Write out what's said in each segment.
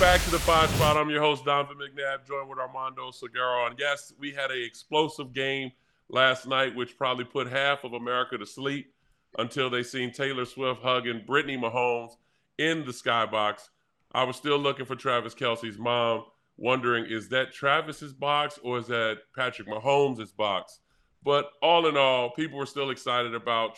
back to the five spot. I'm your host, Donovan McNabb, joined with Armando Segura. And yes, we had an explosive game last night, which probably put half of America to sleep until they seen Taylor Swift hugging Brittany Mahomes in the skybox. I was still looking for Travis Kelce's mom, wondering is that Travis's box or is that Patrick Mahomes' box? But all in all, people were still excited about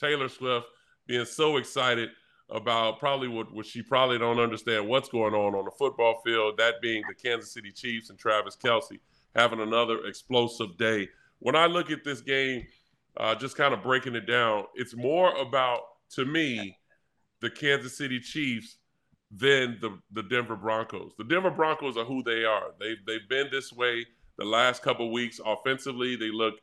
Taylor Swift being so excited about probably what, what she probably don't understand what's going on on the football field, that being the Kansas City Chiefs and Travis Kelce having another explosive day. When I look at this game, uh, just kind of breaking it down, it's more about, to me, the Kansas City Chiefs than the, the Denver Broncos. The Denver Broncos are who they are. They've, they've been this way the last couple weeks. Offensively, they look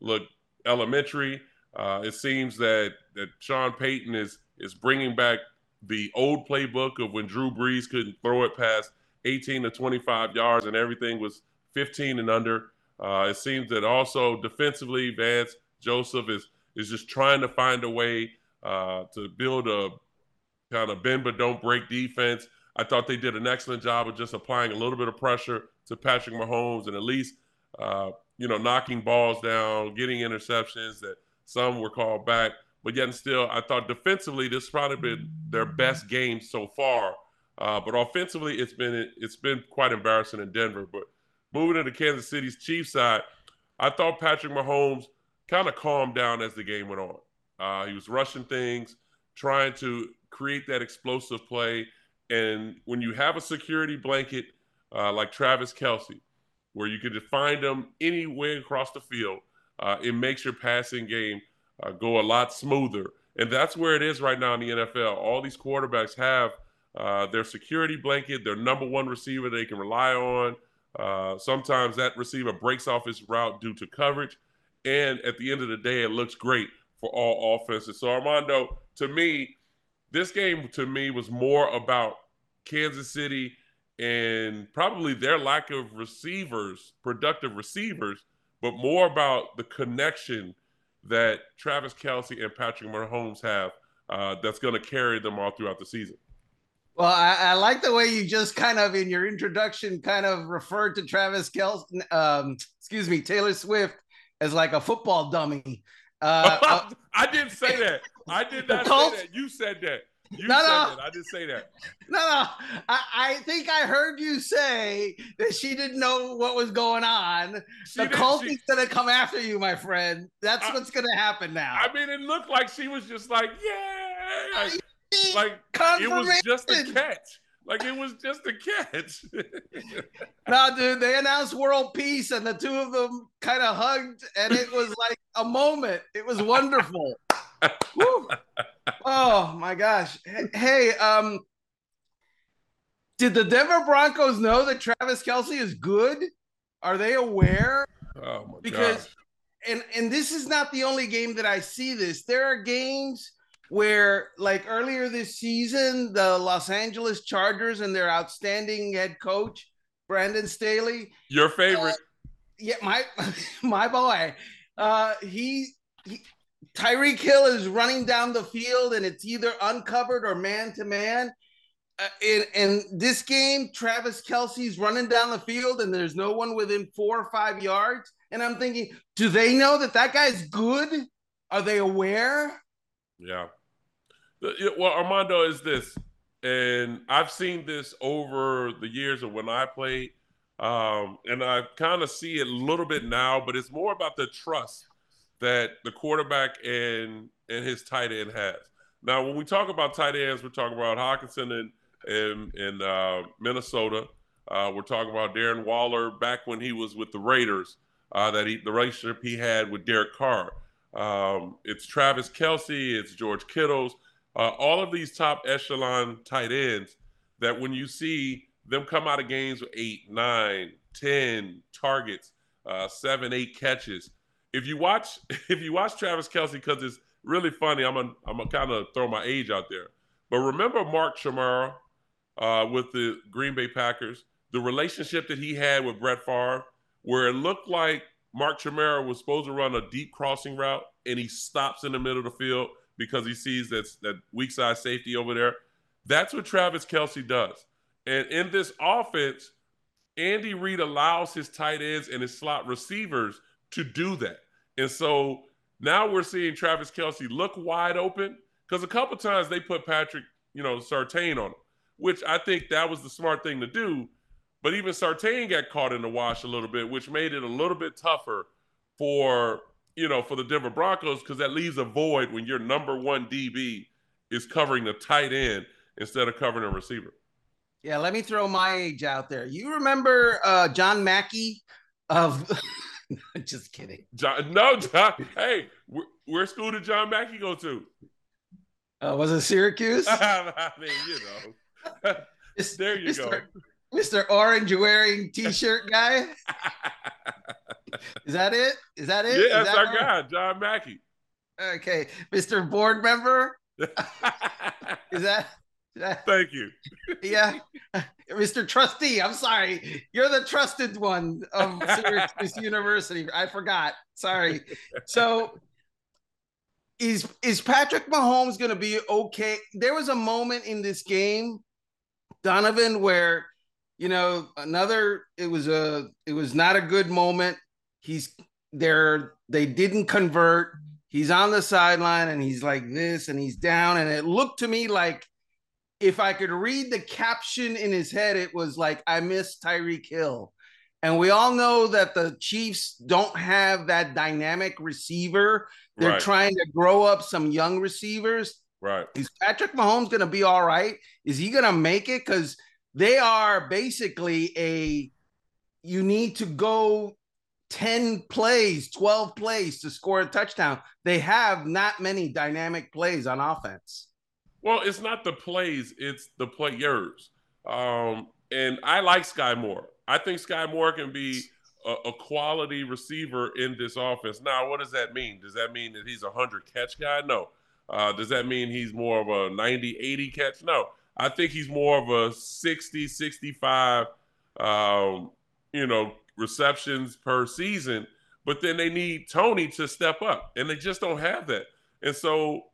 look elementary. Uh, it seems that that Sean Payton is is bringing back the old playbook of when Drew Brees couldn't throw it past 18 to 25 yards and everything was 15 and under. Uh, it seems that also defensively, Vance Joseph is is just trying to find a way uh, to build a kind of bend but don't break defense. I thought they did an excellent job of just applying a little bit of pressure to Patrick Mahomes and at least uh, you know knocking balls down, getting interceptions that some were called back. But yet and still, I thought defensively this has probably been their best game so far. Uh, but offensively, it's been it's been quite embarrassing in Denver. But moving to Kansas City's Chiefs side, I thought Patrick Mahomes kind of calmed down as the game went on. Uh, he was rushing things, trying to create that explosive play. And when you have a security blanket uh, like Travis Kelce, where you can find him anywhere across the field, uh, it makes your passing game uh, go a lot smoother. And that's where it is right now in the NFL. All these quarterbacks have uh, their security blanket, their number one receiver they can rely on. Uh, sometimes that receiver breaks off his route due to coverage. And at the end of the day, it looks great for all offenses. So, Armando, to me, this game to me was more about Kansas City and probably their lack of receivers, productive receivers, but more about the connection that Travis Kelce and Patrick Mahomes have uh, that's going to carry them all throughout the season. Well, I, I, like the way you just kind of in your introduction kind of referred to Travis Kelce, um, excuse me, Taylor Swift as like a football dummy. Uh, uh I didn't say that. I did not say that. You said that. You no, no. that. I didn't say that. No, no. I, I, think I heard you say that she didn't know what was going on. She the cult is gonna come after you, my friend. That's I, what's gonna happen now. I mean, it looked like she was just like, yeah, like, like it was just a catch. Like it was just a catch. no, dude, they announced world peace and the two of them kind of hugged, and it was like a moment. It was wonderful. oh my gosh. Hey, um, did the Denver Broncos know that Travis Kelce is good? Are they aware? Oh my because gosh. and and this is not the only game that I see this. There are games where like earlier this season, the Los Angeles Chargers and their outstanding head coach, Brandon Staley. Your favorite. Uh, yeah, my my boy. Uh he, he Tyreek Hill is running down the field and it's either uncovered or man to man. In, this game, Travis Kelce's running down the field and there's no one within four or five yards. And I'm thinking, do they know that that guy's good? Are they aware? Yeah. Well, Armando is this, and I've seen this over the years of when I played, um, and I kind of see it a little bit now, but it's more about the trust that the quarterback and and his tight end has. Now, when we talk about tight ends, we're talking about Hockenson and in, in uh, Minnesota. Uh, we're talking about Darren Waller back when he was with the Raiders. Uh, that he, the relationship he had with Derek Carr. Um, it's Travis Kelce. it's George Kittles, uh, all of these top echelon tight ends that when you see them come out of games with eight, nine, ten targets, uh, seven, eight catches, if you watch if you watch Travis Kelce, because it's really funny, I'm gonna I'm gonna kind of throw my age out there. But remember Mark Chmura uh, with the Green Bay Packers, the relationship that he had with Brett Favre, where it looked like Mark Chmura was supposed to run a deep crossing route, and he stops in the middle of the field because he sees that that weak side safety over there. That's what Travis Kelce does. And in this offense, Andy Reid allows his tight ends and his slot receivers to do that. And so now we're seeing Travis Kelce look wide open because a couple times they put Patrick, you know, Surtain on him, which I think that was the smart thing to do. But even Surtain got caught in the wash a little bit, which made it a little bit tougher for you know for the Denver Broncos because that leaves a void when your number one DB is covering the tight end instead of covering a receiver. Yeah, let me throw my age out there. You remember uh, John Mackey of? Just kidding. John, no, John. hey, where, school did John Mackey go to? Uh, was it Syracuse? I mean, you know. there you Mr. go. Mr. Orange wearing t-shirt guy. Is that it? Is that it? Yeah, that's that our guy, John Mackey. Okay, Mr. Board Member. Is that? Thank you. yeah, Mr. Trustee. I'm sorry, you're the trusted one of Syracuse University. I forgot. Sorry. So, is is Patrick Mahomes going to be okay? There was a moment in this game, Donovan, where you know another. It was a. It was not a good moment. He's there. They didn't convert. He's on the sideline and he's like this and he's down. And it looked to me like if I could read the caption in his head, it was like, I miss Tyreek Hill. And we all know that the Chiefs don't have that dynamic receiver. They're Right. trying to grow up some young receivers. Right. Is Patrick Mahomes going to be all right? Is he going to make it? Because they are basically a, you need to go 10 plays, 12 plays to score a touchdown. They have not many dynamic plays on offense. Well, it's not the plays, it's the players. Um, and I like Skyy Moore. I think Skyy Moore can be a, a quality receiver in this offense. Now, what does that mean? Does that mean that he's a 100 catch guy? No. Uh, does that mean he's more of a 90, 80 catch? No. I think he's more of a 60, 65, um, you know, receptions per season. But then they need Toney to step up, and they just don't have that. And so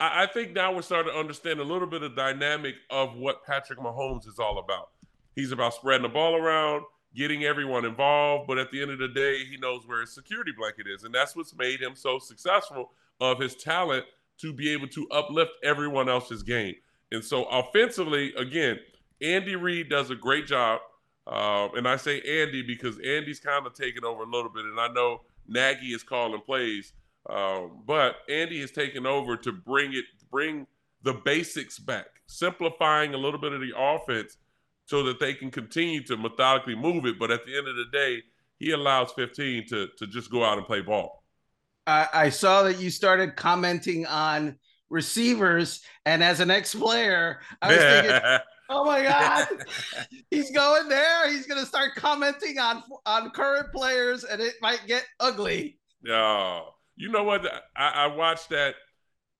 I, I think now we're starting to understand a little bit of dynamic of what Patrick Mahomes is all about. He's about spreading the ball around, getting everyone involved, but at the end of the day, he knows where his security blanket is, and that's what's made him so successful of his talent to be able to uplift everyone else's game. And so offensively, again, Andy Reid does a great job. Um, and I say Andy because Andy's kind of taking over a little bit, and I know Nagy is calling plays. Um, but Andy has taken over to bring it, bring the basics back, simplifying a little bit of the offense so that they can continue to methodically move it. But at the end of the day, he allows 15 to to just go out and play ball. I, I saw that you started commenting on receivers, and as an ex-player, I was thinking, "Oh my God, he's going there! He's going to start commenting on on current players, and it might get ugly." Yeah, you know what? I, I watched that,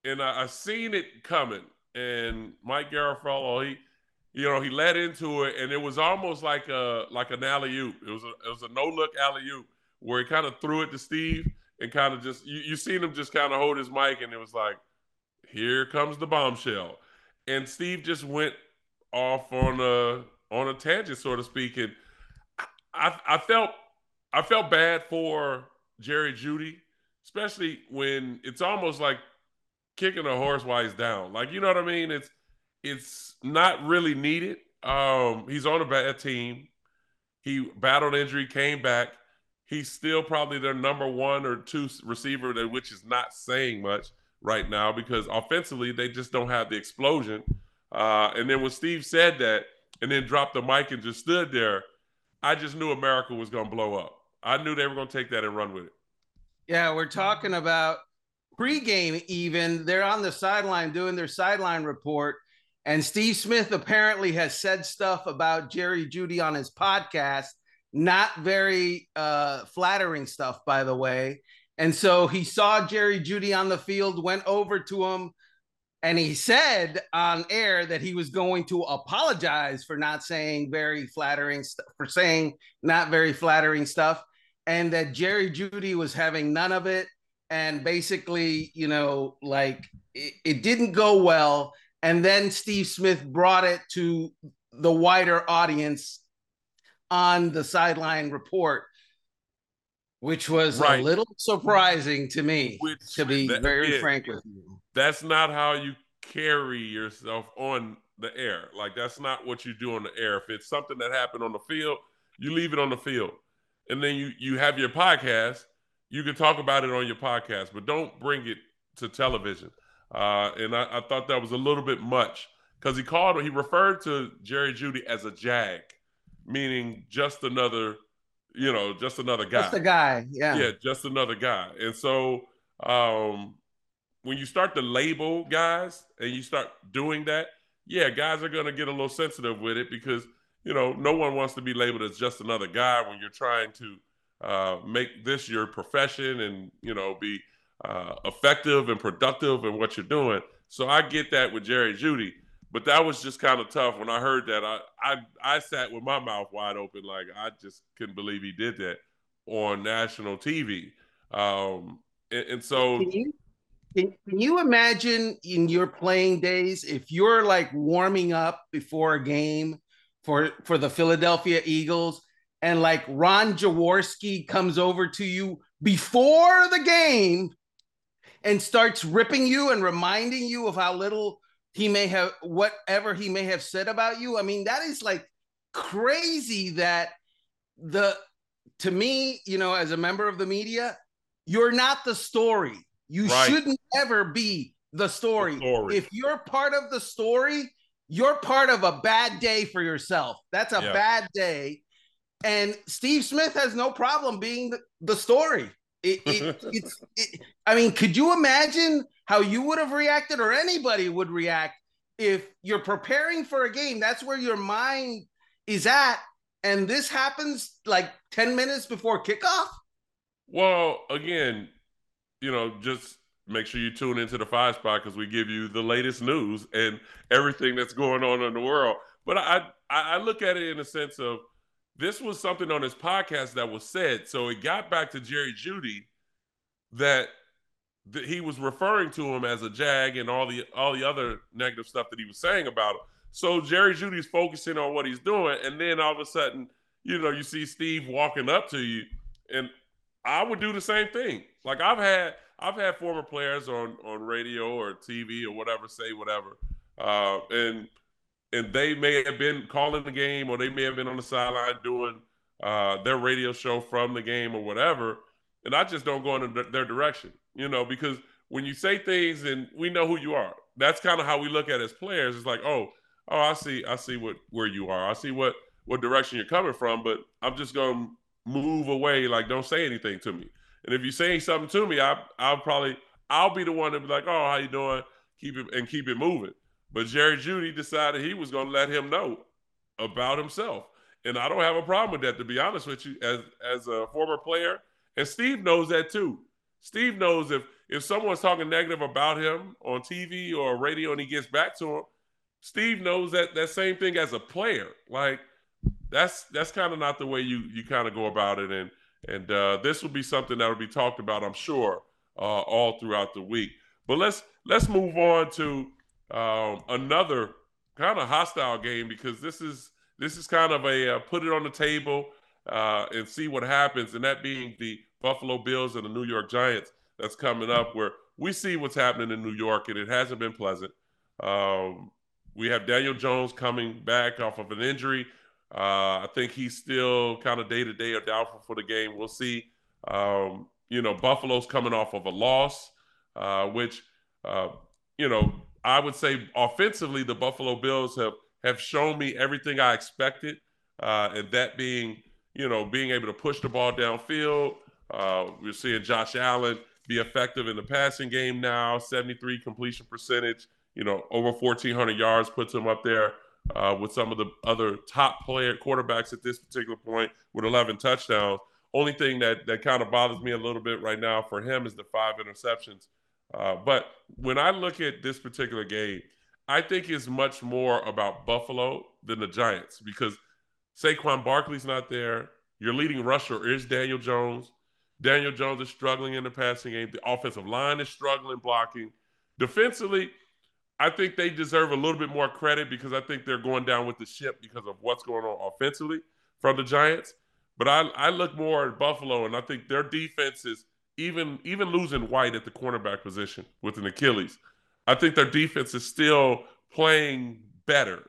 and I, I seen it coming. And Mike Garafolo, he, you know, he led into it, and it was almost like a like an alley oop. It was a it was a no look alley oop where he kind of threw it to Steve and kind of just you, you seen him just kind of hold his mic, and it was like, here comes the bombshell, and Steve just went off on a on a tangent, so to speak, and I, I felt I felt bad for Jerry Jeudy, especially when it's almost like kicking a horse while he's down. Like you know what I mean? It's it's not really needed. Um, he's on a bad team. He battled injury, came back. He's still probably their number one or two receiver, which is not saying much right now because offensively they just don't have the explosion. Uh, and then when Steve said that and then dropped the mic and just stood there, I just knew America was going to blow up. I knew they were going to take that and run with it. Yeah, we're talking about pregame. Even they're on the sideline doing their sideline report, and Steve Smith apparently has said stuff about Jerry Jeudy on his podcast. Not very uh, flattering stuff, by the way. And so he saw Jerry Jeudy on the field, went over to him, and he said on air that he was going to apologize for not saying very flattering stuff, for saying not very flattering stuff, and that Jerry Jeudy was having none of it. And basically, you know, like it, it didn't go well. And then Steve Smith brought it to the wider audience on the sideline report, which was right. a little surprising to me, which, to be that, very frank with you. That's not how you carry yourself on the air. Like that's not what you do on the air. If it's something that happened on the field, you leave it on the field. And then you you have your podcast, you can talk about it on your podcast, but don't bring it to television. Uh, and I, I, thought that was a little bit much because he called he referred to Jerry Jeudy as a jag, meaning just another, you know, just another guy. Just a guy, yeah. Yeah, just another guy. And so um, when you start to label guys and you start doing that, yeah, guys are going to get a little sensitive with it because you know no one wants to be labeled as just another guy when you're trying to uh, make this your profession and you know be uh, effective and productive in what you're doing. So I get that with Jerry Jeudy, but that was just kind of tough when I heard that. I, I I sat with my mouth wide open, like I just couldn't believe he did that on national TV. Um, and, and so can you, can, can you imagine in your playing days if you're like warming up before a game for for the Philadelphia Eagles and like Ron Jaworski comes over to you before the game and starts ripping you and reminding you of how little he may have whatever he may have said about you. I mean, that is like crazy that the to me, you know, as a member of the media, you're not the story. You right. shouldn't ever be the story. the story. If you're part of the story, you're part of a bad day for yourself. That's a yeah. bad day. And Steve Smith has no problem being the, the story. It, it, it's, it, I mean, could you imagine how you would have reacted or anybody would react if you're preparing for a game? That's where your mind is at. And this happens like 10 minutes before kickoff. Well, again, you know, just make sure you tune into the five spot because we give you the latest news and everything that's going on in the world. But I, I look at it in the sense of this was something on his podcast that was said. So it got back to Jerry Jeudy that that he was referring to him as a jag and all the all the other negative stuff that he was saying about him. So Jerry Jeudy's focusing on what he's doing, and then all of a sudden, you know, you see Steve walking up to you, and I would do the same thing. Like I've had I've had former players on on radio or TV or whatever say whatever, uh, and and they may have been calling the game or they may have been on the sideline doing uh, their radio show from the game or whatever, and I just don't go in their direction, you know, because when you say things and we know who you are, that's kind of how we look at as players. It's like, oh, oh, I see, I see what where you are, I see what what direction you're coming from, but I'm just gonna move away, like don't say anything to me. And if you say something to me, I I'll probably I'll be the one to be like, oh, how you doing? Keep it and keep it moving. But Jerry Jeudy decided he was to let him know about himself, and I don't have a problem with that. To be honest with you, as as a former player, and Steve knows that too. Steve knows if if someone's talking negative about him on TV or radio, and he gets back to him, Steve knows that that same thing as a player. Like that's that's kind of not the way you you kind of go about it, and and uh, this will be something that will be talked about, I'm sure, uh, all throughout the week. But let's let's move on to um, another kind of hostile game because this is this is kind of a uh, put it on the table uh, and see what happens, and that being the Buffalo Bills and the New York Giants that's coming up, where we see what's happening in New York, and it hasn't been pleasant. Um, we have Daniel Jones coming back off of an injury. Uh, I think he's still kind of day to day or doubtful for the game. We'll see. Um, you know, Buffalo's coming off of a loss, uh, which, uh, you know, I would say offensively, the Buffalo Bills have have shown me everything I expected, uh, and that being, you know, being able to push the ball downfield. Uh, we're seeing Josh Allen be effective in the passing game now, 73 completion percentage. You know, over 1,400 yards puts him up there uh, with some of the other top player quarterbacks at this particular point with 11 touchdowns. Only thing that that kind of bothers me a little bit right now for him is the five interceptions. Uh, but when I look at this particular game, I think it's much more about Buffalo than the Giants because Saquon Barkley's not there. Your leading rusher is Daniel Jones. Daniel Jones is struggling in the passing game. The offensive line is struggling blocking. Defensively, I think they deserve a little bit more credit because I think they're going down with the ship because of what's going on offensively from the Giants. But I, I look more at Buffalo, and I think their defense is even even losing White at the cornerback position with an Achilles. I think their defense is still playing better,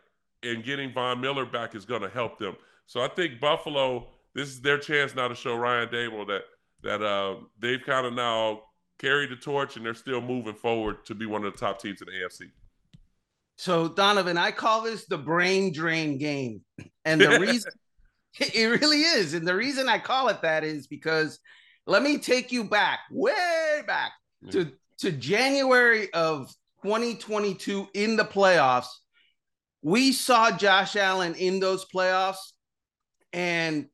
and getting Von Miller back is going to help them. So I think Buffalo, this is their chance now to show Ryan Daboll that that uh, they've kind of now carried the torch and they're still moving forward to be one of the top teams in the AFC. So Donovan, I call this the brain drain game, and the reason it really is, and the reason I call it that is because let me take you back, way back to to January of 2022 in the playoffs. We saw Josh Allen in those playoffs, and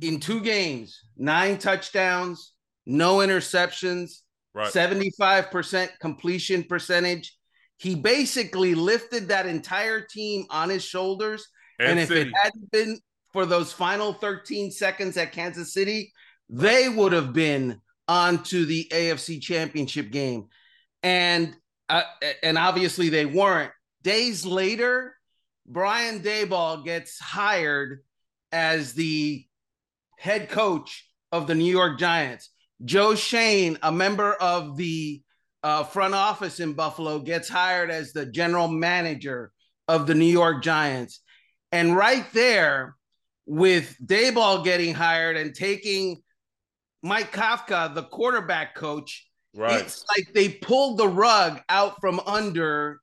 in two games, nine touchdowns, no interceptions, right. 75% completion percentage. He basically lifted that entire team on his shoulders. And, and if it hadn't been for those final 13 seconds at Kansas City, they would have been on to the AFC championship game. And uh, and obviously they weren't. Days later, Brian Daboll gets hired as the head coach of the New York Giants. Joe Schoen, a member of the uh, front office in Buffalo, gets hired as the general manager of the New York Giants. And right there, with Daboll getting hired and taking Mike Kafka, the quarterback coach, right. it's like they pulled the rug out from under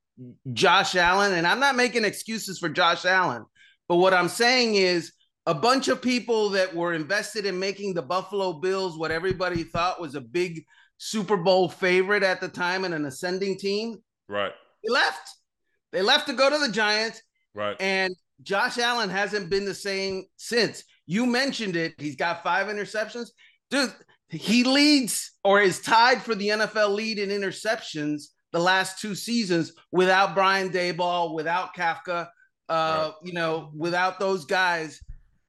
Josh Allen. And I'm not making excuses for Josh Allen, but what I'm saying is a bunch of people that were invested in making the Buffalo Bills what everybody thought was a big Super Bowl favorite at the time and an ascending team. Right. They left. They left to go to the Giants. Right. And Josh Allen hasn't been the same since. You mentioned it. He's got five interceptions. Dude, he leads or is tied for the NFL lead in interceptions the last two seasons without Brian Daboll, without Kafka, uh, right. you know, without those guys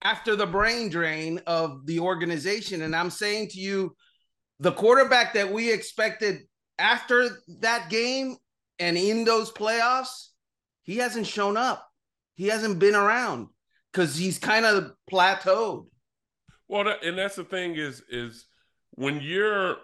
after the brain drain of the organization. And I'm saying to you, the quarterback that we expected after that game and in those playoffs, he hasn't shown up. He hasn't been around because he's kind of plateaued. Well, and that's the thing is is when you're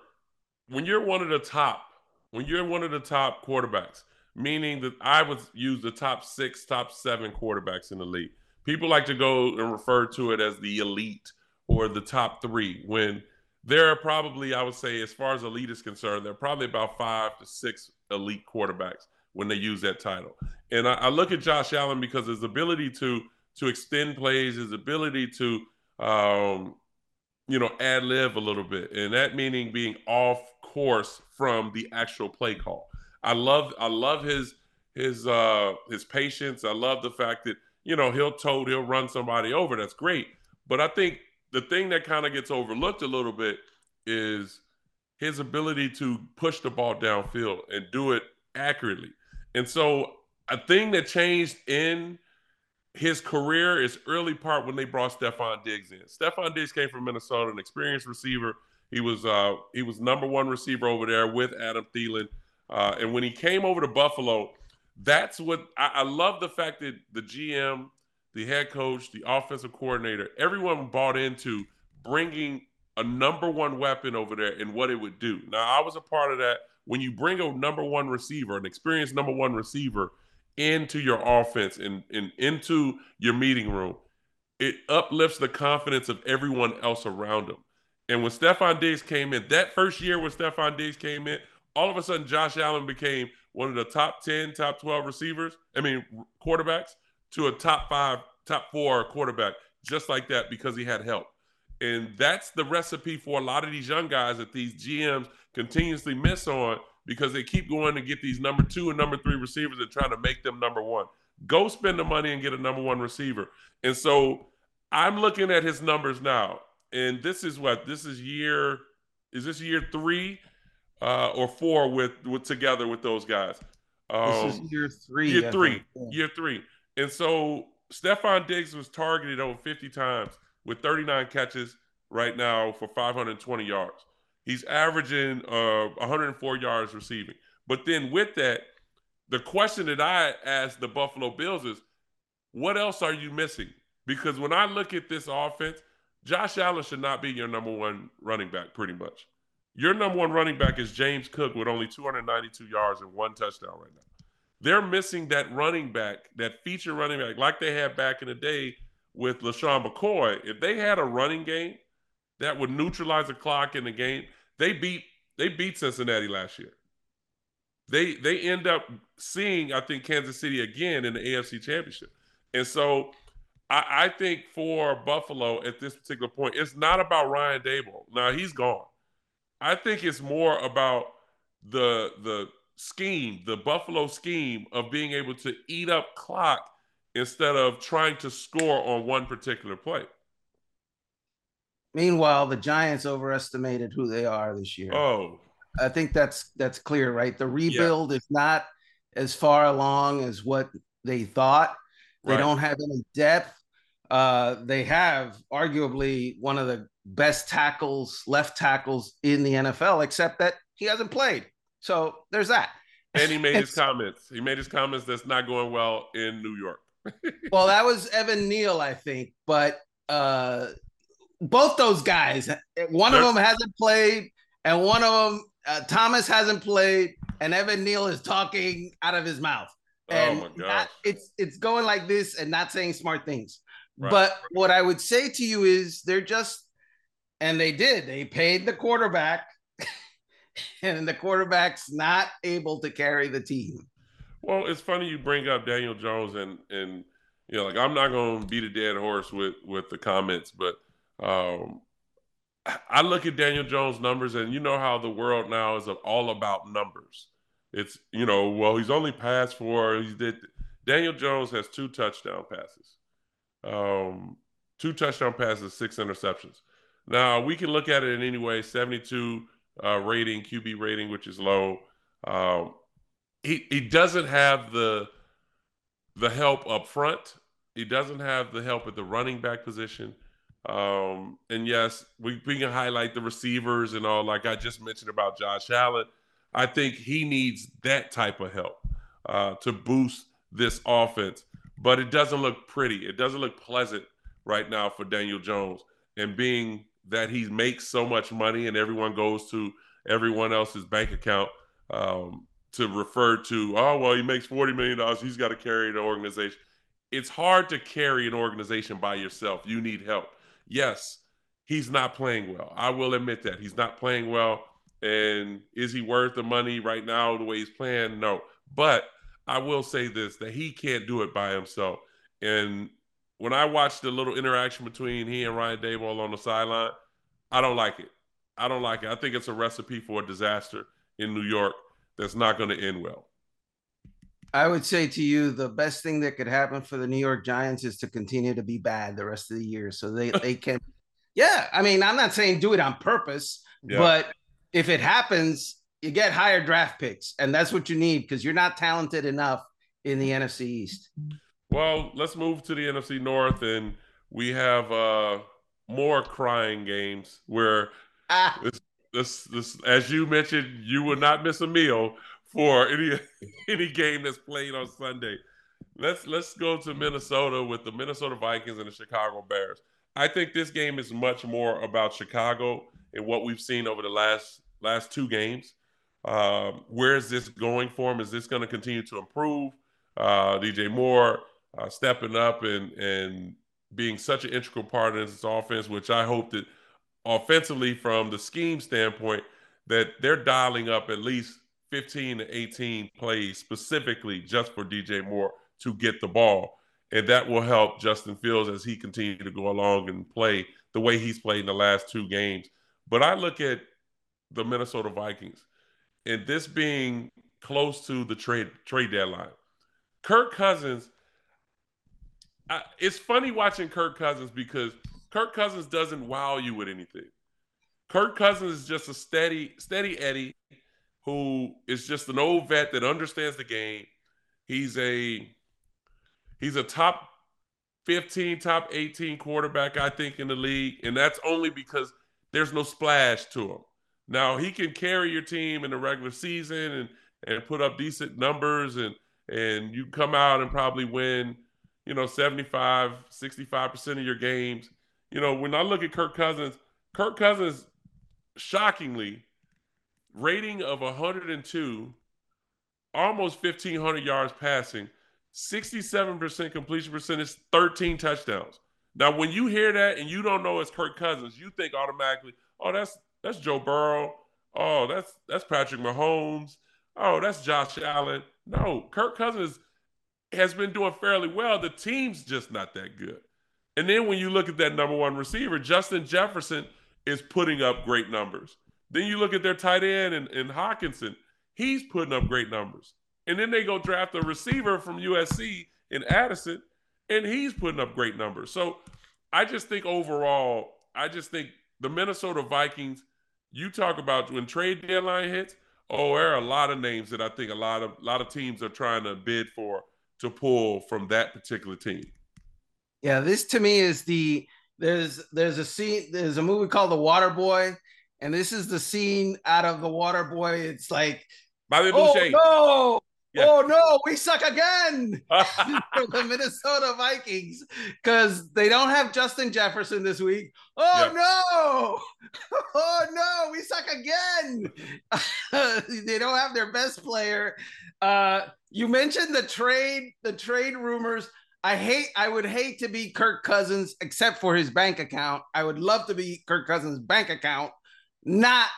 when you're one of the top, when you're one of the top quarterbacks, meaning that I would use the top six, top seven quarterbacks in the league people like to go and refer to it as the elite or the top three when there are probably, I would say, as far as elite is concerned, there are probably about five to six elite quarterbacks when they use that title. And I, I look at Josh Allen because his ability to to extend plays, his ability to um, you know, ad lib a little bit, and that meaning being off course from the actual play call. I love I love his his uh his patience. I love the fact that you know, he'll tote, he'll run somebody over. That's great. But I think the thing that kind of gets overlooked a little bit is his ability to push the ball downfield and do it accurately. And so a thing that changed in his career is early part when they brought Stefon Diggs in. Stefon Diggs came from Minnesota, an experienced receiver. He was uh, he was number one receiver over there with Adam Thielen. Uh, and when he came over to Buffalo, that's what I, I love the fact that the GM, the head coach, the offensive coordinator, everyone bought into bringing a number one weapon over there and what it would do. Now, I was a part of that. When you bring a number one receiver, an experienced number one receiver into your offense and, and into your meeting room, it uplifts the confidence of everyone else around him. And when Stefon Diggs came in, that first year when Stefon Diggs came in, all of a sudden Josh Allen became one of the top 10, top 12 receivers, I mean, quarterbacks, to a top five, top four quarterback, just like that, because he had help. And that's the recipe for a lot of these young guys that these GMs continuously miss on because they keep going to get these number two and number three receivers and trying to make them number one. Go spend the money and get a number one receiver. And so I'm looking at his numbers now. And this is what? This is year, is this year three? Uh, or four with with together with those guys. Um, this is year three. Year three. Year three. And so Stefon Diggs was targeted over 50 times with 39 catches right now for 520 yards. He's averaging uh, 104 yards receiving. But then with that, the question that I ask the Buffalo Bills is, what else are you missing? Because when I look at this offense, Josh Allen should not be your number one running back, pretty much. Your number one running back is James Cook with only 292 yards and one touchdown right now. They're missing that running back, that feature running back, like they had back in the day with LeSean McCoy. If they had a running game that would neutralize the clock in the game, they beat they beat Cincinnati last year. They they end up seeing, I think, Kansas City again in the AFC Championship. And so I, I think for Buffalo at this particular point, it's not about Ryan Daboll. Now he's gone. I think it's more about the the scheme, the Buffalo scheme of being able to eat up clock instead of trying to score on one particular play. Meanwhile, the Giants overestimated who they are this year. Oh, I think that's that's clear, right? The rebuild yeah. is not as far along as what they thought. They right. don't have any depth. Uh, they have arguably one of the best tackles, left tackles in the NFL, except that he hasn't played. So there's that. And he made his comments. He made his comments that's not going well in New York. well, that was Evan Neal, I think. But uh, both those guys, one They're- of them hasn't played, and one of them, uh, Thomas hasn't played, and Evan Neal is talking out of his mouth. Oh and oh my gosh. it's it's going like this and not saying smart things. Right. But what I would say to you is they're just, and they did. They paid the quarterback and the quarterback's not able to carry the team. Well, it's funny you bring up Daniel Jones and and you know, like I'm not going to beat a dead horse with with the comments, but um, I look at Daniel Jones' numbers, and you know how the world now is all about numbers. It's you know, well, he's only passed for he did. Daniel Jones has two touchdown passes, um, two touchdown passes, six interceptions. Now we can look at it in any way. Seventy-two uh, rating, QB rating, which is low. Um, he he doesn't have the the help up front. He doesn't have the help at the running back position. Um, and yes, we, we can highlight the receivers and all, like I just mentioned about Josh Allen. I think he needs that type of help uh, to boost this offense. But it doesn't look pretty. It doesn't look pleasant right now for Daniel Jones. And being that he makes so much money and everyone goes to everyone else's bank account um, to refer to, oh, well, he makes $40 million. He's got to carry the organization. It's hard to carry an organization by yourself. You need help. Yes, he's not playing well. I will admit that. He's not playing well. And is he worth the money right now the way he's playing? No. But I will say this that he can't do it by himself. And when I watched the little interaction between he and Ryan Daboll on the sideline, I don't like it. I don't like it. I think it's a recipe for a disaster in New York that's not going to end well. I would say to you, the best thing that could happen for the New York Giants is to continue to be bad the rest of the year, so they they can. Yeah, I mean, I'm not saying do it on purpose, yeah. but if it happens, you get higher draft picks, and that's what you need because you're not talented enough in the NFC East. Well, let's move to the NFC North, and we have uh, more crying games where ah. this, this, this, as you mentioned, you will not miss a meal for any any game that's played on Sunday. Let's let's go to Minnesota with the Minnesota Vikings and the Chicago Bears. I think this game is much more about Chicago and what we've seen over the last last two games. Um, where is this going for him? Is this going to continue to improve? Uh, DJ Moore uh, stepping up and and being such an integral part of this offense, which I hope that offensively, from the scheme standpoint, that they're dialing up at least 15 to 18 plays specifically just for DJ Moore to get the ball. And that will help Justin Fields as he continues to go along and play the way he's played in the last two games. But I look at the Minnesota Vikings and this being close to the trade trade deadline. Kirk Cousins, I, it's funny watching Kirk Cousins because Kirk Cousins doesn't wow you with anything. Kirk Cousins is just a steady, steady Eddie who is just an old vet that understands the game. He's a he's a top 15, top 18 quarterback, I think, in the league. And that's only because there's no splash to him. Now he can carry your team in the regular season and and put up decent numbers and and you come out and probably win, you know, 75, 65% of your games. You know, when I look at Kirk Cousins, Kirk Cousins shockingly rating of 102, almost 1500 yards passing, 67% completion percentage, 13 touchdowns. Now, when you hear that and you don't know it's Kirk Cousins, you think automatically, oh, that's that's Joe Burrow. Oh, that's that's Patrick Mahomes. Oh, that's Josh Allen. No, Kirk Cousins has been doing fairly well. The team's just not that good. And then when you look at that number one receiver, Justin Jefferson is putting up great numbers. Then you look at their tight end and, and Hockenson, he's putting up great numbers. And then they go draft a receiver from USC in Addison, and he's putting up great numbers. So I just think overall, I just think the Minnesota Vikings, you talk about when trade deadline hits, oh, there are a lot of names that I think a lot of a lot of teams are trying to bid for to pull from that particular team. Yeah, this to me is the there's there's a scene there's a movie called The Water Boy, and this is the scene out of The Water Boy. It's like, Bobby oh no, yeah. Oh no, we suck again for the Minnesota Vikings because they don't have Justin Jefferson this week. Oh yeah. no, oh no, we suck again. they don't have their best player. Uh, you mentioned the trade, the trade rumors. I hate, I would hate to be Kirk Cousins except for his bank account. I would love to be Kirk Cousins' bank account, not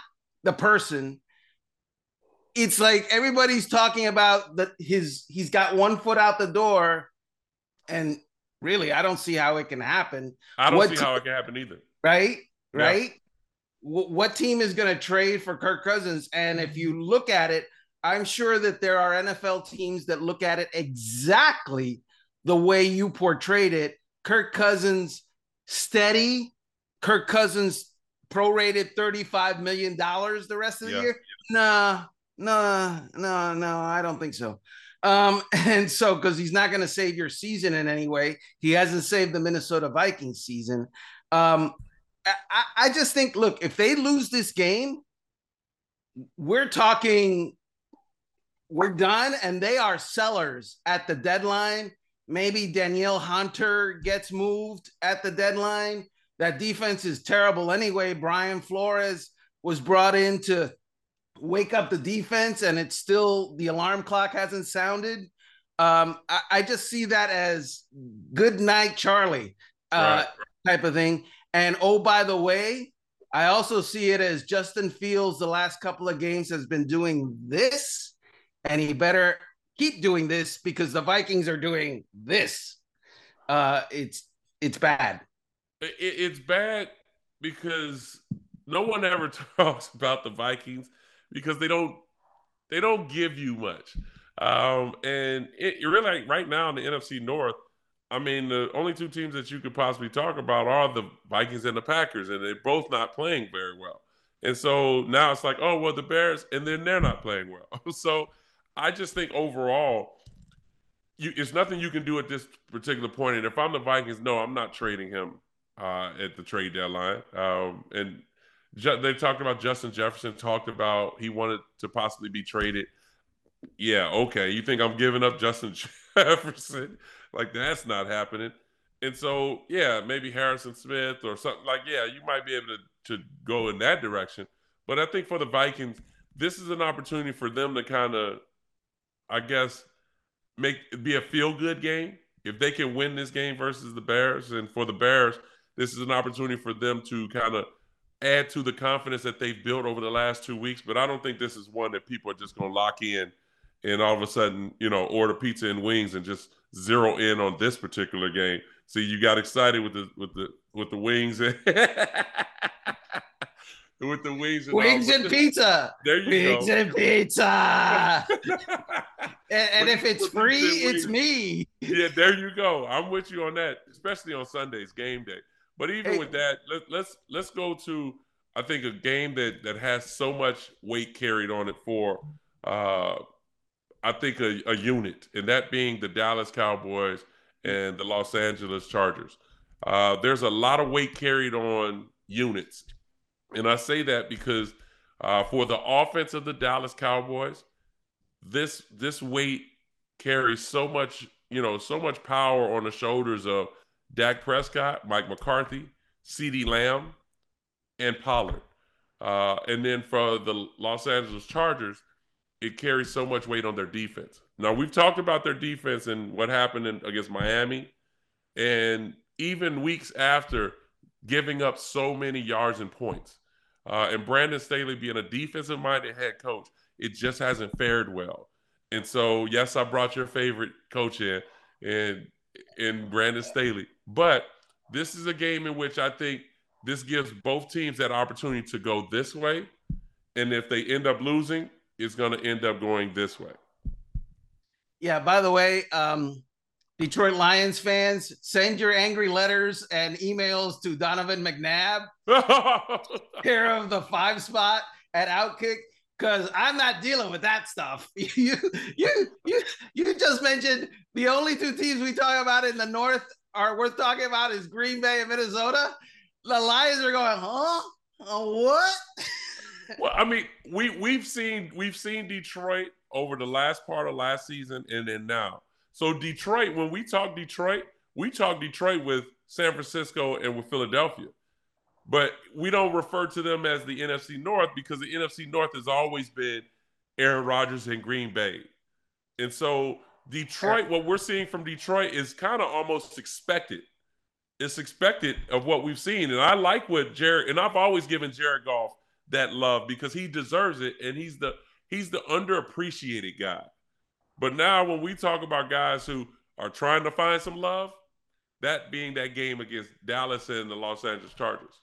the person it's like everybody's talking about that his he's got one foot out the door, and really, I don't see how it can happen. I don't what see how it can happen either. Right, yeah. right. W- what team is going to trade for Kirk Cousins? And if you look at it, I'm sure that there are NFL teams that look at it exactly the way you portrayed it. Kirk Cousins steady. Kirk Cousins prorated $35 million the rest of the yeah. year. Nah, no, no, no, I don't think so. Um, and so because he's not going to save your season in any way, he hasn't saved the Minnesota Vikings season. Um, I, I just think, look, if they lose this game, we're talking, we're done, and they are sellers at the deadline. Maybe Danielle Hunter gets moved at the deadline. That defense is terrible anyway. Brian Flores was brought in to wake up the defense and it's still the alarm clock hasn't sounded. Um, I, I just see that as good night, Charlie, uh, right. type of thing. And oh, by the way, I also see it as Justin Fields the last couple of games has been doing this, and he better keep doing this because the Vikings are doing this. Uh, it's it's bad. It, it's bad because no one ever talks about the Vikings because they don't they don't give you much. Um, and it, you're really like right now in the NFC North. I mean, the only two teams that you could possibly talk about are the Vikings and the Packers, and they're both not playing very well. And so now it's like, oh well, the Bears, and then they're not playing well. so I just think overall, you, it's nothing you can do at this particular point. And if I'm the Vikings, no, I'm not trading him uh, at the trade deadline. Um, and they talked about Justin Jefferson. Talked about he wanted to possibly be traded. Yeah, okay. You think I'm giving up Justin Jefferson? Like that's not happening. And so, yeah, maybe Harrison Smith or something like, yeah, you might be able to, to go in that direction. But I think for the Vikings, this is an opportunity for them to kind of, I guess, make be a feel good game. If they can win this game versus the Bears, and for the Bears, this is an opportunity for them to kind of add to the confidence that they've built over the last two weeks. But I don't think this is one that people are just going to lock in and all of a sudden, you know, order pizza and wings and just zero in on this particular game. See, you got excited with the with the with the wings and with the wings and wings and pizza. There you go. wings go. and pizza. and, and if it's free, it's me. Yeah, there you go. I'm with you on that, especially on Sundays, game day. But even hey. with that, let, let's let's go to I think a game that that has so much weight carried on it for uh, I think a, a, unit, and that being the Dallas Cowboys and the Los Angeles Chargers. Uh, there's a lot of weight carried on units, and I say that because uh, for the offense of the Dallas Cowboys, this this weight carries so much, you know, so much power on the shoulders of Dak Prescott, Mike McCarthy, CeeDee Lamb, and Pollard. Uh, and then for the Los Angeles Chargers, it carries so much weight on their defense. Now we've talked about their defense and what happened in, against Miami, and even weeks after giving up so many yards and points, uh, and Brandon Staley being a defensive-minded head coach, it just hasn't fared well. And so, yes, I brought your favorite coach in, and in Brandon Staley, but this is a game in which I think this gives both teams that opportunity to go this way, and if they end up losing, it's going to end up going this way. Yeah. By the way, um, Detroit Lions fans, send your angry letters and emails to Donovan McNabb, care of the five spot at Outkick, because I'm not dealing with that stuff. You, you, you, you just mentioned the only two teams we talk about in the North are worth talking about is Green Bay and Minnesota. The Lions are going, huh? Uh, what? well, I mean, we we've seen we've seen Detroit over the last part of last season and then now. So Detroit, when we talk Detroit, we talk Detroit with San Francisco and with Philadelphia. But we don't refer to them as the NFC North because the NFC North has always been Aaron Rodgers and Green Bay. And so Detroit, what we're seeing from Detroit is kind of almost expected. It's expected of what we've seen. And I like what Jared, and I've always given Jared Goff that love because he deserves it and he's the he's the underappreciated guy. But now when we talk about guys who are trying to find some love, that being that game against Dallas and the Los Angeles Chargers.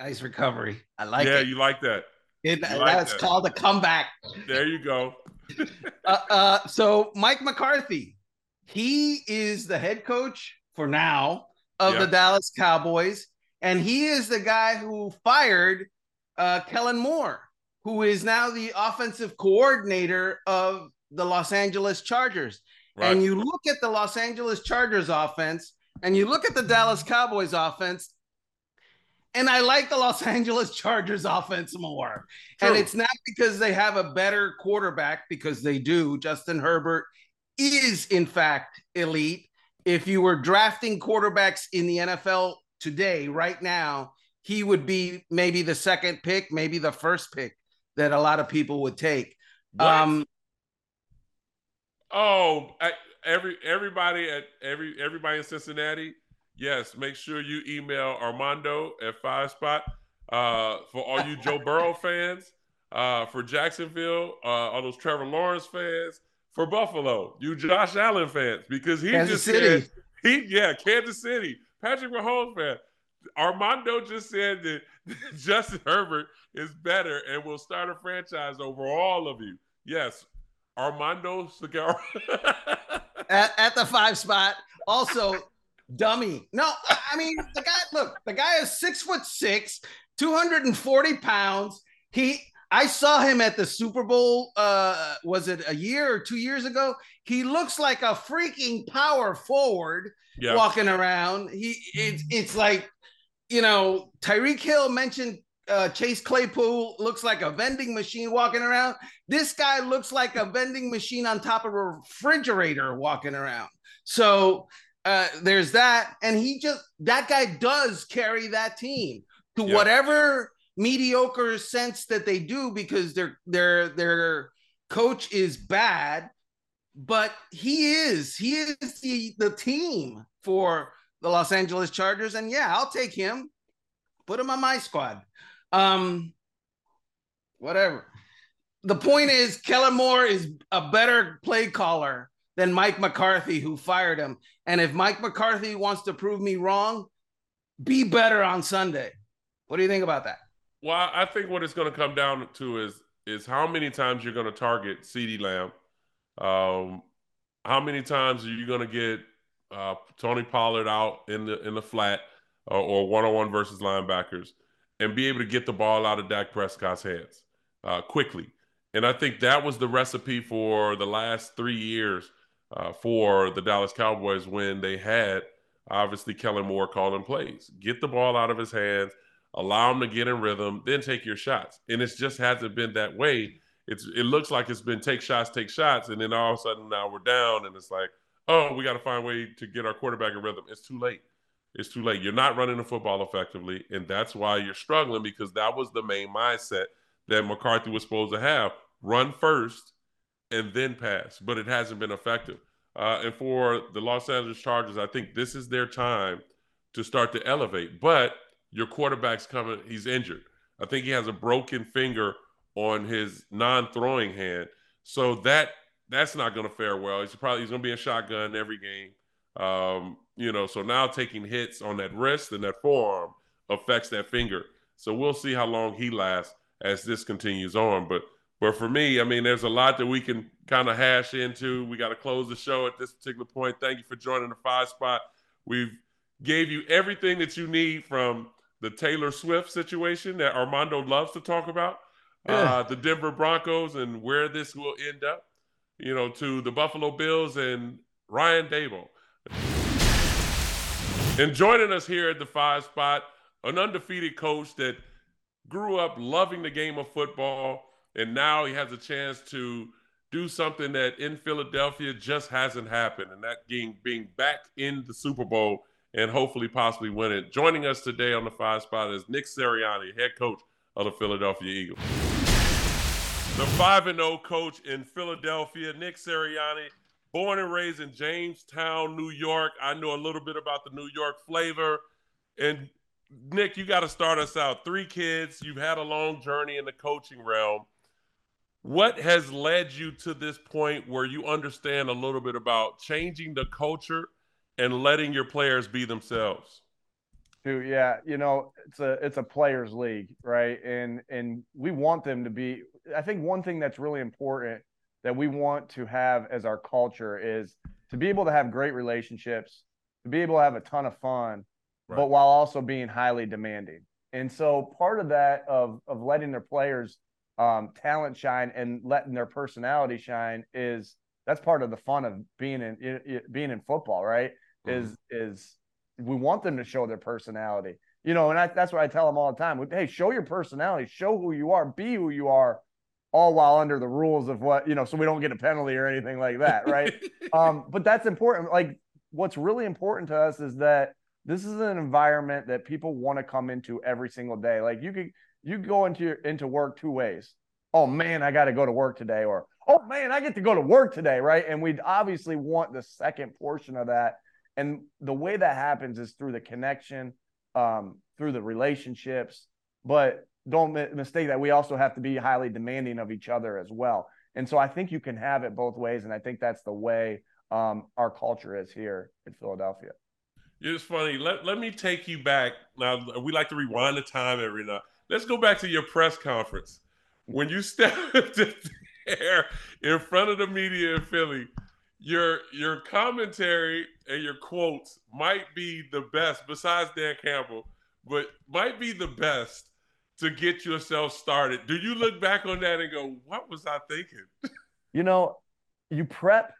Nice recovery. I like yeah, it. Yeah, you like that. It, like that's that. called a comeback. There you go. uh, uh, so Mike McCarthy, he is the head coach for now of yep. the Dallas Cowboys, and he is the guy who fired uh, Kellen Moore, who is now the offensive coordinator of the Los Angeles Chargers. Right. And you look at the Los Angeles Chargers offense and you look at the Dallas Cowboys offense, and I like the Los Angeles Chargers offense more. True. And it's not because they have a better quarterback, because they do. Justin Herbert is, in fact, elite. If you were drafting quarterbacks in the NFL today, right now, he would be maybe the second pick, maybe the first pick that a lot of people would take. What? Um, oh, I, every everybody at every everybody in Cincinnati, yes, make sure you email Armando at Five Spot uh, for all you Joe Burrow fans, uh, for Jacksonville, uh, all those Trevor Lawrence fans, for Buffalo, you Josh Allen fans, because he Kansas just City. said he yeah Kansas City, Patrick Mahomes fan. Armando just said that Justin Herbert is better and will start a franchise over all of you. Yes, Armando Segarra. at, at the five spot. Also, dummy. No, I mean, the guy, look, the guy is six foot six, 240 pounds. He, I saw him at the Super Bowl. Uh, was it a year or two years ago? He looks like a freaking power forward yeah. walking around. He, it's, it's like you know, Tyreek Hill mentioned uh, Chase Claypool looks like a vending machine walking around. This guy looks like a vending machine on top of a refrigerator walking around. So uh, there's that. And he just, that guy does carry that team to yeah. whatever mediocre sense that they do because their their their coach is bad but he is he is the the team for the Los Angeles Chargers. And yeah, I'll take him. Put him on my squad. Um, whatever. The point is, Kellen Moore is a better play caller than Mike McCarthy, who fired him. And if Mike McCarthy wants to prove me wrong, be better on Sunday. What do you think about that? Well, I think what it's going to come down to is is how many times you're going to target CeeDee Lamb. Um, how many times are you going to get uh, Tony Pollard out in the in the flat uh, or one on one versus linebackers, and be able to get the ball out of Dak Prescott's hands uh, quickly. And I think that was the recipe for the last three years uh, for the Dallas Cowboys when they had obviously Kellen Moore calling plays. Get the ball out of his hands, allow him to get in rhythm, then take your shots. And it just hasn't been that way. it's it looks like it's been take shots, take shots, and then all of a sudden now we're down, and it's like, oh, we got to find a way to get our quarterback in rhythm. It's too late. It's too late. You're not running the football effectively, and that's why you're struggling because that was the main mindset that McCarthy was supposed to have: run first and then pass. But it hasn't been effective. Uh, and for the Los Angeles Chargers, I think this is their time to start to elevate. But your quarterback's coming; he's injured. I think he has a broken finger on his non-throwing hand, so that that's not going to fare well. He's probably he's going to be a shotgun every game. Um, you know, so now taking hits on that wrist and that forearm affects that finger. So we'll see how long he lasts as this continues on. But but for me, I mean, there's a lot that we can kind of hash into. We got to close the show at this particular point. Thank you for joining the five spot. We've gave you everything that you need from the Taylor Swift situation that Armando loves to talk about, uh, the Denver Broncos and where this will end up, you know, to the Buffalo Bills and Brian Daboll. And joining us here at the five spot, an undefeated coach that grew up loving the game of football, and now he has a chance to do something that in Philadelphia just hasn't happened, and that being being back in the Super Bowl and hopefully possibly win it. Joining us today on the five spot is Nick Sirianni, head coach of the Philadelphia Eagles. The 5 and 0 coach in Philadelphia, Nick Sirianni born and raised in Jamestown, New York. I know a little bit about the New York flavor. And Nick, you got to start us out. Three kids, you've had a long journey in the coaching realm. What has led you to this point where you understand a little bit about changing the culture and letting your players be themselves? Dude, yeah, you know, it's a it's a players league, right? And and we want them to be I think one thing that's really important that we want to have as our culture is to be able to have great relationships, to be able to have a ton of fun, right. but while also being highly demanding. And so part of that of of letting their players um, talent shine and letting their personality shine is that's part of the fun of being in being in football, right? Mm-hmm. Is is we want them to show their personality, you know, and I, that's what I tell them all the time. Hey, show your personality, show who you are, be who you are, all while under the rules of what you know so we don't get a penalty or anything like that right um but that's important like what's really important to us is that this is an environment that people want to come into every single day like you could you go into your, into work two ways oh man i got to go to work today or oh man i get to go to work today right and we'd obviously want the second portion of that and the way that happens is through the connection um, through the relationships but don't mistake that we also have to be highly demanding of each other as well. And so I think you can have it both ways, and I think that's the way um, our culture is here in Philadelphia. It's funny. Let, let me take you back. Now we like to rewind the time every now. Let's go back to your press conference when you stepped there in front of the media in Philly. Your your commentary and your quotes might be the best, besides Dan Campbell, but might be the best to get yourself started. Do you look back on that and go, what was I thinking? You know, you prep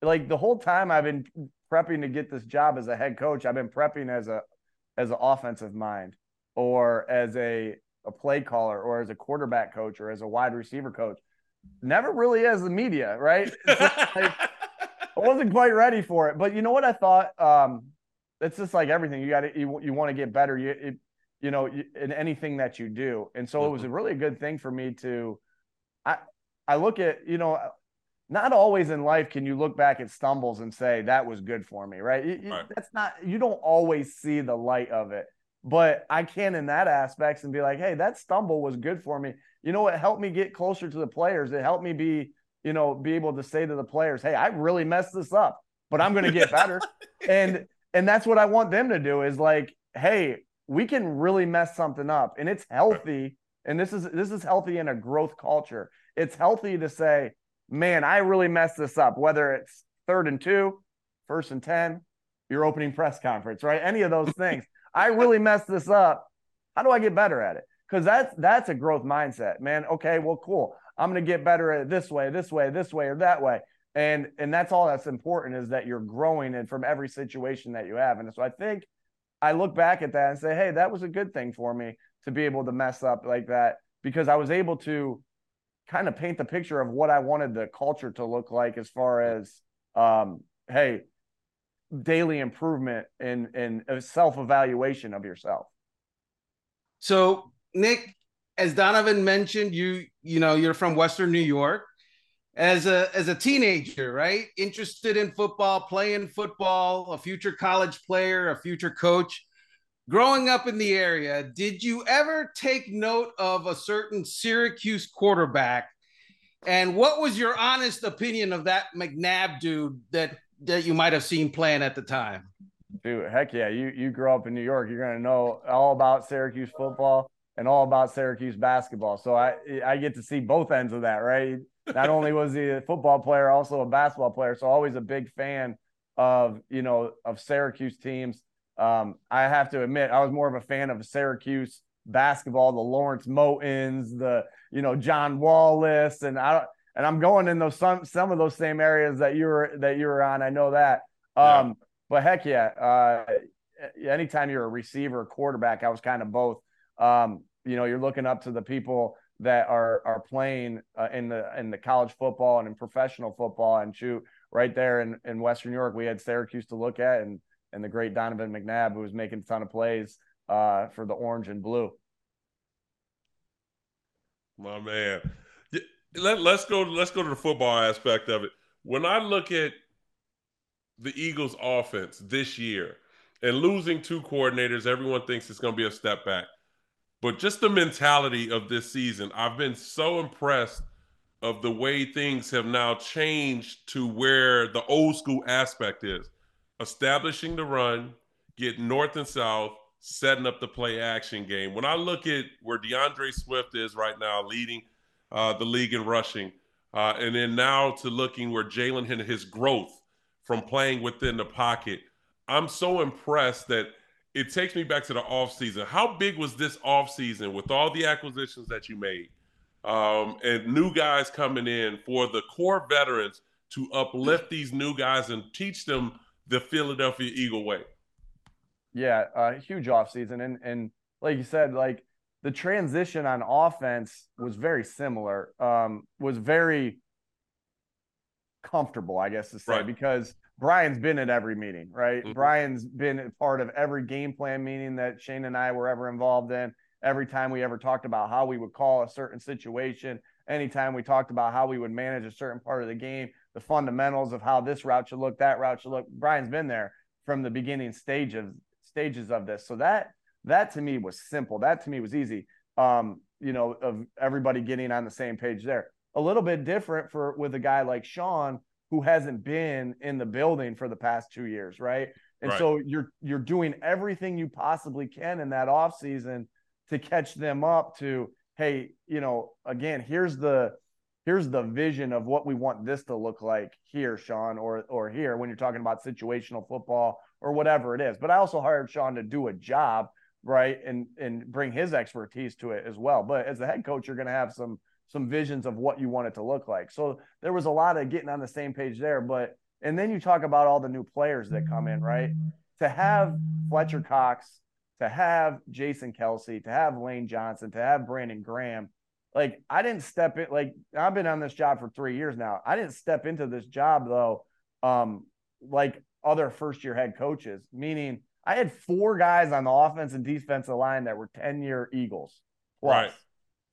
like the whole time I've been prepping to get this job as a head coach, I've been prepping as a as an offensive mind or as a a play caller or as a quarterback coach or as a wide receiver coach. Never really as the media, right? like, I wasn't quite ready for it. But you know what I thought? Um, it's just like everything. You got to you, you want to get better. You it, you know, in anything that you do. And so mm-hmm. it was a mm-hmm. really good thing for me to, I, I look at, you know, not always in life can you look back at stumbles and say that was good for me, right? You, right. That's not, you don't always see the light of it, but I can in that aspects and be like, hey, that stumble was good for me. You know, it helped me get closer to the players. It helped me be, you know, be able to say to the players, hey, I really messed this up, but I'm going to get better. and and that's what I want them to do is like, hey, we can really mess something up and it's healthy and this is this is healthy in a growth culture it's healthy to say man i really messed this up whether it's third and two first and 10 your opening press conference right any of those things i really messed this up. How do i get better at it? Because that's that's a growth mindset man. Okay well cool. I'm to get better at it this way this way this way or that way. And and that's all that's important is that you're growing and from every situation that you have. And so i think I look back at that and say, hey, that was a good thing for me to be able to mess up like that because I was able to kind of paint the picture of what I wanted the culture to look like as far as um, hey, daily improvement and and self evaluation of yourself. So Nick, as Donovan mentioned, you you know you're from Western New York. As a as a teenager, right? Interested in football, playing football, a future college player, a future coach. Growing up in the area, did you ever take note of a certain Syracuse quarterback? And what was your honest opinion of that McNabb dude that that you might have seen playing at the time? Dude, heck yeah! You you grow up in New York, you're gonna know all about Syracuse football and all about Syracuse basketball. So I I get to see both ends of that, right? Not only was he a football player, also a basketball player. So always a big fan of you know of Syracuse teams. Um, I have to admit, I was more of a fan of Syracuse basketball, the Lawrence Motens, the you know John Wallace, and I and I'm going in those some some of those same areas that you were that you were on. I know that. Um, yeah. but heck yeah, uh, anytime you're a receiver, quarterback, I was kind of both. Um, you know, you're looking up to the people that are are playing uh, in the in the college football and in professional football and shoot right there in, in Western New York. We had Syracuse to look at and and the great Donovan McNabb who was making a ton of plays uh, for the orange and blue. My man. Let, let's go let's go to the football aspect of it. When I look at the Eagles offense this year and losing two coordinators, everyone thinks it's going to be a step back. But just the mentality of this season, I've been so impressed of the way things have now changed to where the old school aspect is establishing the run, get north and south, setting up the play action game. When I look at where DeAndre Swift is right now, leading uh, the league in rushing, uh, and then now to looking where Jalen hit his growth from playing within the pocket, I'm so impressed that it takes me back to the offseason. How big was this offseason with all the acquisitions that you made um, and new guys coming in for the core veterans to uplift these new guys and teach them the Philadelphia Eagle way? Yeah, uh, huge offseason. And, and like you said, like the transition on offense was very similar, um, was very comfortable, I guess to say, right. because – Brian's been at every meeting, right? Mm-hmm. Brian's been part of every game plan meeting that Shane and I were ever involved in. Every time we ever talked about how we would call a certain situation, anytime we talked about how we would manage a certain part of the game, the fundamentals of how this route should look, that route should look. Brian's been there from the beginning stage of stages of this. So that that to me was simple. That to me was easy. Um, you know, of everybody getting on the same page there. A little bit different for with a guy like Sean who hasn't been in the building for the past two years, right? And right. so you're you're doing everything you possibly can in that off season to catch them up to, hey, you know, again, here's the here's the vision of what we want this to look like here, Sean, or or here when you're talking about situational football or whatever it is. But I also hired Sean to do a job, right, and and bring his expertise to it as well. But as the head coach, you're going to have some some visions of what you want it to look like. So there was a lot of getting on the same page there. But and then you talk about all the new players that come in, right? To have Fletcher Cox, to have Jason Kelce to have Lane Johnson, to have Brandon Graham. Like I didn't step in like I've been on this job for three years now. I didn't step into this job though, um, like other first year head coaches, meaning I had four guys on the offense and defensive line that were 10 year Eagles. Plus. Right.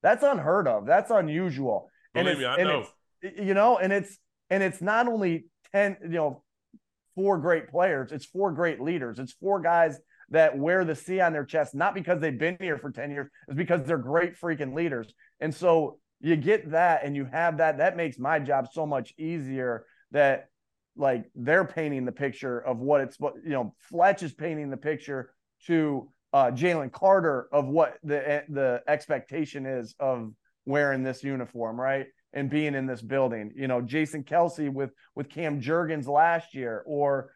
That's unheard of. That's unusual. Believe and me, I know. You know, and it's and it's not only 10, you know, four great players, it's four great leaders. It's four guys that wear the C on their chest, not because they've been here for 10 years, it's because they're great freaking leaders. And so you get that and you have that. That makes my job so much easier that like they're painting the picture of what it's you know, Fletch is painting the picture to uh, Jalen Carter of what the the expectation is of wearing this uniform, right? And being in this building, you know, Jason Kelce with with Cam Jurgens last year, or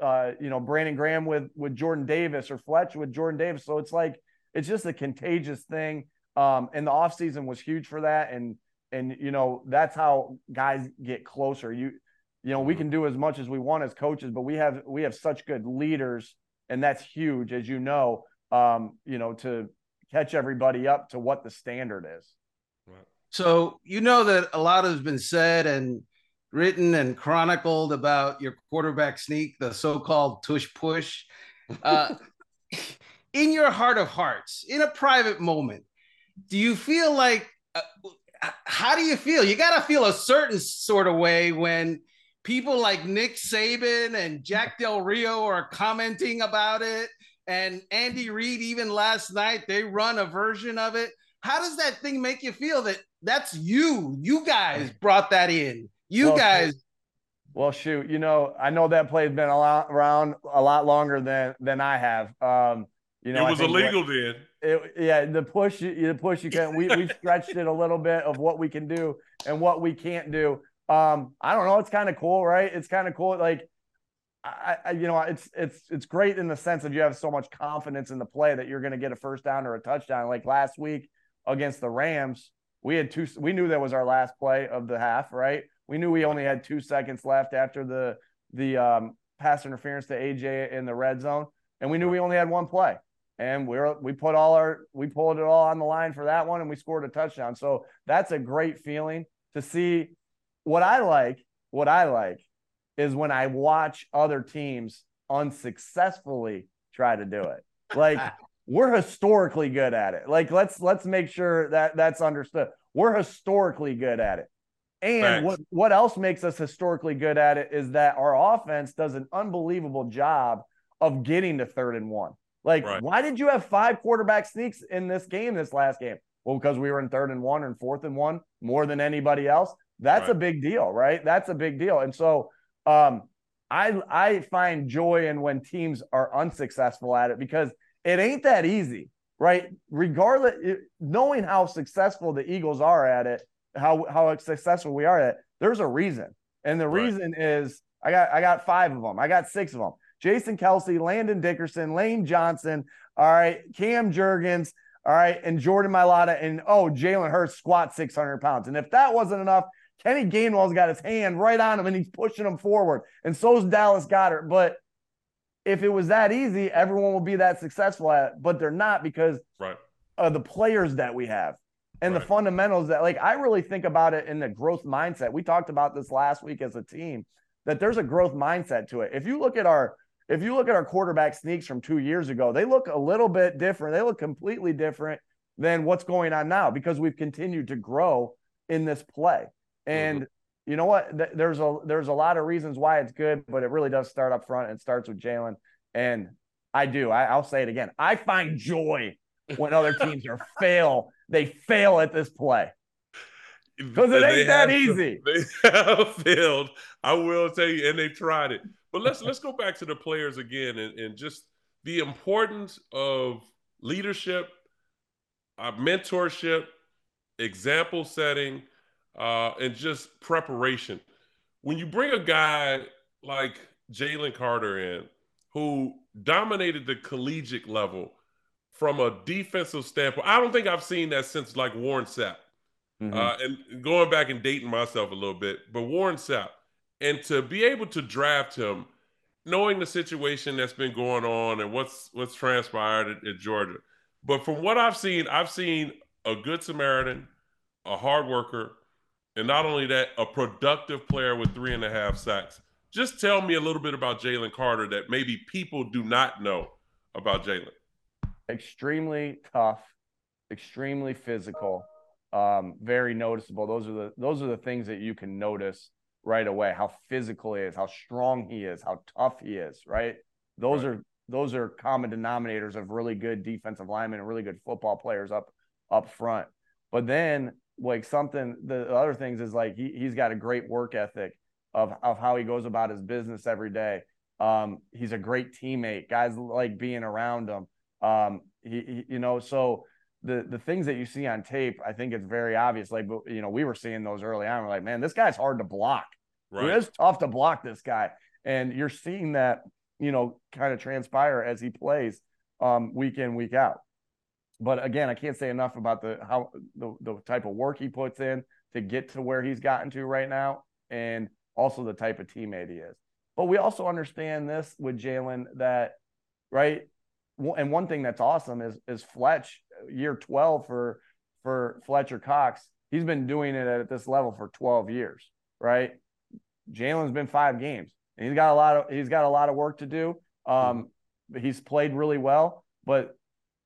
uh, you know, Brandon Graham with with Jordan Davis, or Fletch with Jordan Davis. So it's like it's just a contagious thing. Um, and the offseason was huge for that. And and you know, that's how guys get closer. You you know, we mm-hmm. can do as much as we want as coaches, but we have we have such good leaders, and that's huge, as you know um, you know, to catch everybody up to what the standard is. Right. So you know that a lot has been said and written and chronicled about your quarterback sneak, the so-called tush push. Uh, in your heart of hearts, in a private moment, do you feel like? Uh, how do you feel? You got to feel a certain sort of way when people like Nick Saban and Jack Del Rio are commenting about it, and Andy Reid even last night they run a version of it. How does that thing make you feel that that's you? You guys brought that in. You well, guys. Well, shoot, you know, I know that play's been a lot around a lot longer than than I have. Um, you know, it was illegal what, then. It, yeah, the push, the push. You can. We we stretched it a little bit of what we can do and what we can't do. Um, I don't know. It's kind of cool, right? It's kind of cool. Like, I, I, you know, it's it's it's great in the sense that you have so much confidence in the play that you're going to get a first down or a touchdown. Like last week against the Rams, we had two. We knew that was our last play of the half, right? We knew we only had two seconds left after the the um, pass interference to AJ in the red zone, and we knew we only had one play. And we are we put all our we pulled it all on the line for that one, and we scored a touchdown. So that's a great feeling to see. What I like, what I like, is when I watch other teams unsuccessfully try to do it. Like we're historically good at it. Like let's let's make sure that that's understood. We're historically good at it. And Thanks. what what else makes us historically good at it is that our offense does an unbelievable job of getting to third and one. Like, right. why did you have five quarterback sneaks in this game, this last game? Well, because we were in third and one and fourth and one more than anybody else. That's right. a big deal, right? That's a big deal. And so um, I I find joy in when teams are unsuccessful at it because it ain't that easy, right? Regardless, knowing how successful the Eagles are at it how how successful we are at. it, There's a reason, and the right. reason is I got I got five of them. I got six of them. Jason Kelce, Landon Dickerson, Lane Johnson, all right, Cam Jurgens, all right, and Jordan Mailata, and oh, Jalen Hurts squat 600 pounds. And if that wasn't enough, Kenny Gainwell's got his hand right on him and he's pushing him forward. And so's Dallas Goedert. But if it was that easy, everyone would be that successful at it. But they're not because right. of the players that we have and right. the fundamentals that like I really think about it in the growth mindset. We talked about this last week as a team that there's a growth mindset to it. If you look at our if you look at our quarterback sneaks from 2 years ago, they look a little bit different. They look completely different than what's going on now because we've continued to grow in this play. And mm-hmm. you know what? There's a there's a lot of reasons why it's good, but it really does start up front and starts with Jalen. And I do. I, I'll say it again. I find joy when other teams are fail they fail at this play because it ain't that easy. They have failed. I will tell you, and they tried it. But let's let's go back to the players again and, and just the importance of leadership, uh, mentorship, example setting, uh, and just preparation. When you bring a guy like Jalen Carter in, who dominated the collegiate level from a defensive standpoint, I don't think I've seen that since like Warren Sapp. Mm-hmm. Uh, and going back and dating myself a little bit, but Warren Sapp, and to be able to draft him, knowing the situation that's been going on and what's what's transpired at, at Georgia. But from what I've seen, I've seen a good Samaritan, a hard worker, and not only that, a productive player with three and a half sacks. Just tell me a little bit about Jalen Carter that maybe people do not know about Jalen extremely tough, extremely physical, um, very noticeable. Those are the those are the things that you can notice right away. How physical he is, how strong he is, how tough he is. Right. Those right. are those are common denominators of really good defensive linemen and really good football players up up front. But then like something the other things is like he he's got a great work ethic of of how he goes about his business every day. Um, he's a great teammate. Guys like being around him. Um, he, he, you know, so the the things that you see on tape, I think it's very obvious. Like, you know, we were seeing those early on. We're like, man, this guy's hard to block. Right. It is tough to block this guy, and you're seeing that, you know, kind of transpire as he plays um, week in week out. But again, I can't say enough about the how the, the type of work he puts in to get to where he's gotten to right now, and also the type of teammate he is. But we also understand this with Jalen that right and one thing that's awesome is is Fletch year 12 for for Fletcher Cox he's been doing it at this level for 12 years, right? Jalen's been five games, and he's got a lot of he's got a lot of work to do. Um, he's played really well, but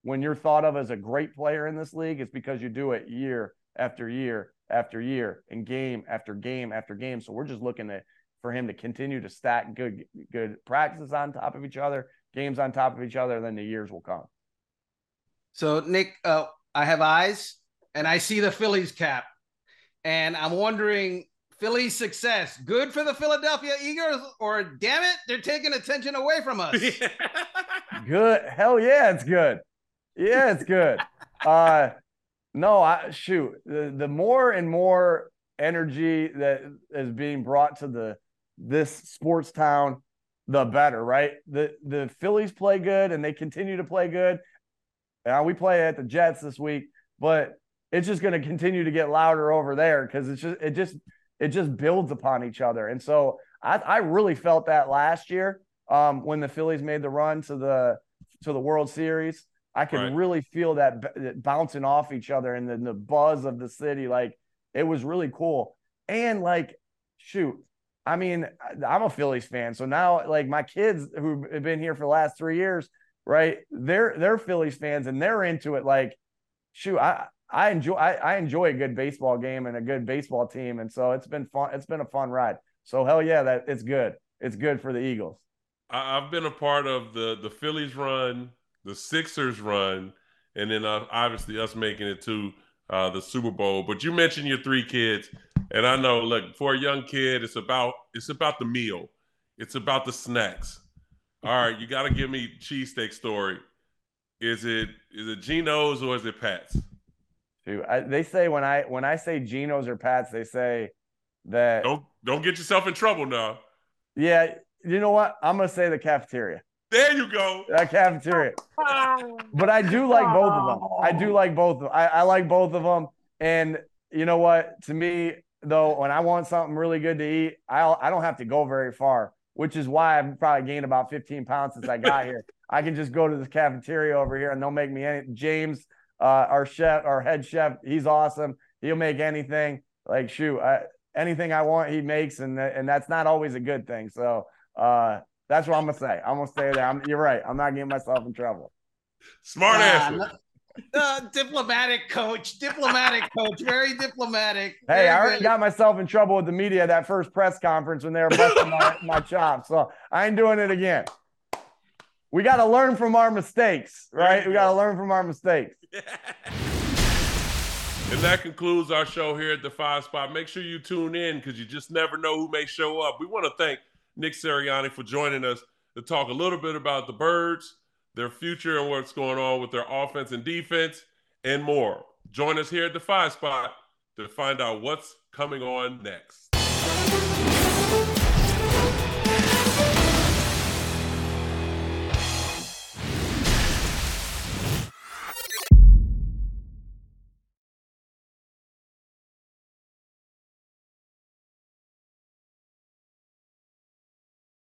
when you're thought of as a great player in this league, it's because you do it year after year after year and game after game after game. So we're just looking to for him to continue to stack good good practices on top of each other, games on top of each other, then the years will come. So Nick, uh, I have eyes and I see the Phillies cap, and I'm wondering Philly's success good for the Philadelphia Eagles, or damn it, they're taking attention away from us. good, hell yeah, it's good. Yeah, it's good. uh, no, I shoot the the more and more energy that is being brought to the this sports town, the better, right? The the Phillies play good and they continue to play good. Now we play at the Jets this week, but it's just going to continue to get louder over there because it's just it just it just builds upon each other. And so I, I really felt that last year um, when the Phillies made the run to the to the World Series. I could right. really feel that, bouncing off each other and then the buzz of the city. Like it was really cool. And like, shoot, I mean, I'm a Phillies fan, so now like my kids who have been here for the last three years, right? They're they're Phillies fans and they're into it. Like, shoot, I I enjoy I, I enjoy a good baseball game and a good baseball team, and so it's been fun. It's been a fun ride. So hell yeah, that it's good. It's good for the Eagles. I've been a part of the the Phillies run, the Sixers run, and then uh, obviously us making it to uh, the Super Bowl. But you mentioned your three kids, and I know, look, for a young kid, it's about it's about the meal, it's about the snacks. All right, you got to give me cheesesteak story. Is it is it Geno's or is it Pat's? Dude, I, they say when I when I say Geno's or Pat's, they say that don't don't get yourself in trouble now. Yeah, you know what? I'm gonna say the cafeteria. There you go. That cafeteria. but I do like both of them. I do like both of them. I, I like both of them. And you know what? To me, though, when I want something really good to eat, I I don't have to go very far, which is why I've probably gained about 15 pounds since I got here. I can just go to the cafeteria over here and they'll make me any James, uh, our chef, our head chef, he's awesome. He'll make anything. Like shoot, I, anything I want, he makes, and and that's not always a good thing. So uh, that's what I'm gonna say. I'm gonna say that. I'm, you're right. I'm not getting myself in trouble. Smart answer. Uh, diplomatic coach, diplomatic coach, very diplomatic. Hey, very I already good. got myself in trouble with the media that first press conference when they were busting my, my chops. So I ain't doing it again. We got to learn from our mistakes, right? We got to learn from our mistakes. And that concludes our show here at the Five Spot. Make sure you tune in because you just never know who may show up. We want to thank Nick Sirianni for joining us to talk a little bit about the Birds, their future, and what's going on with their offense and defense, and more. Join us here at the Five Spot to find out what's coming on next.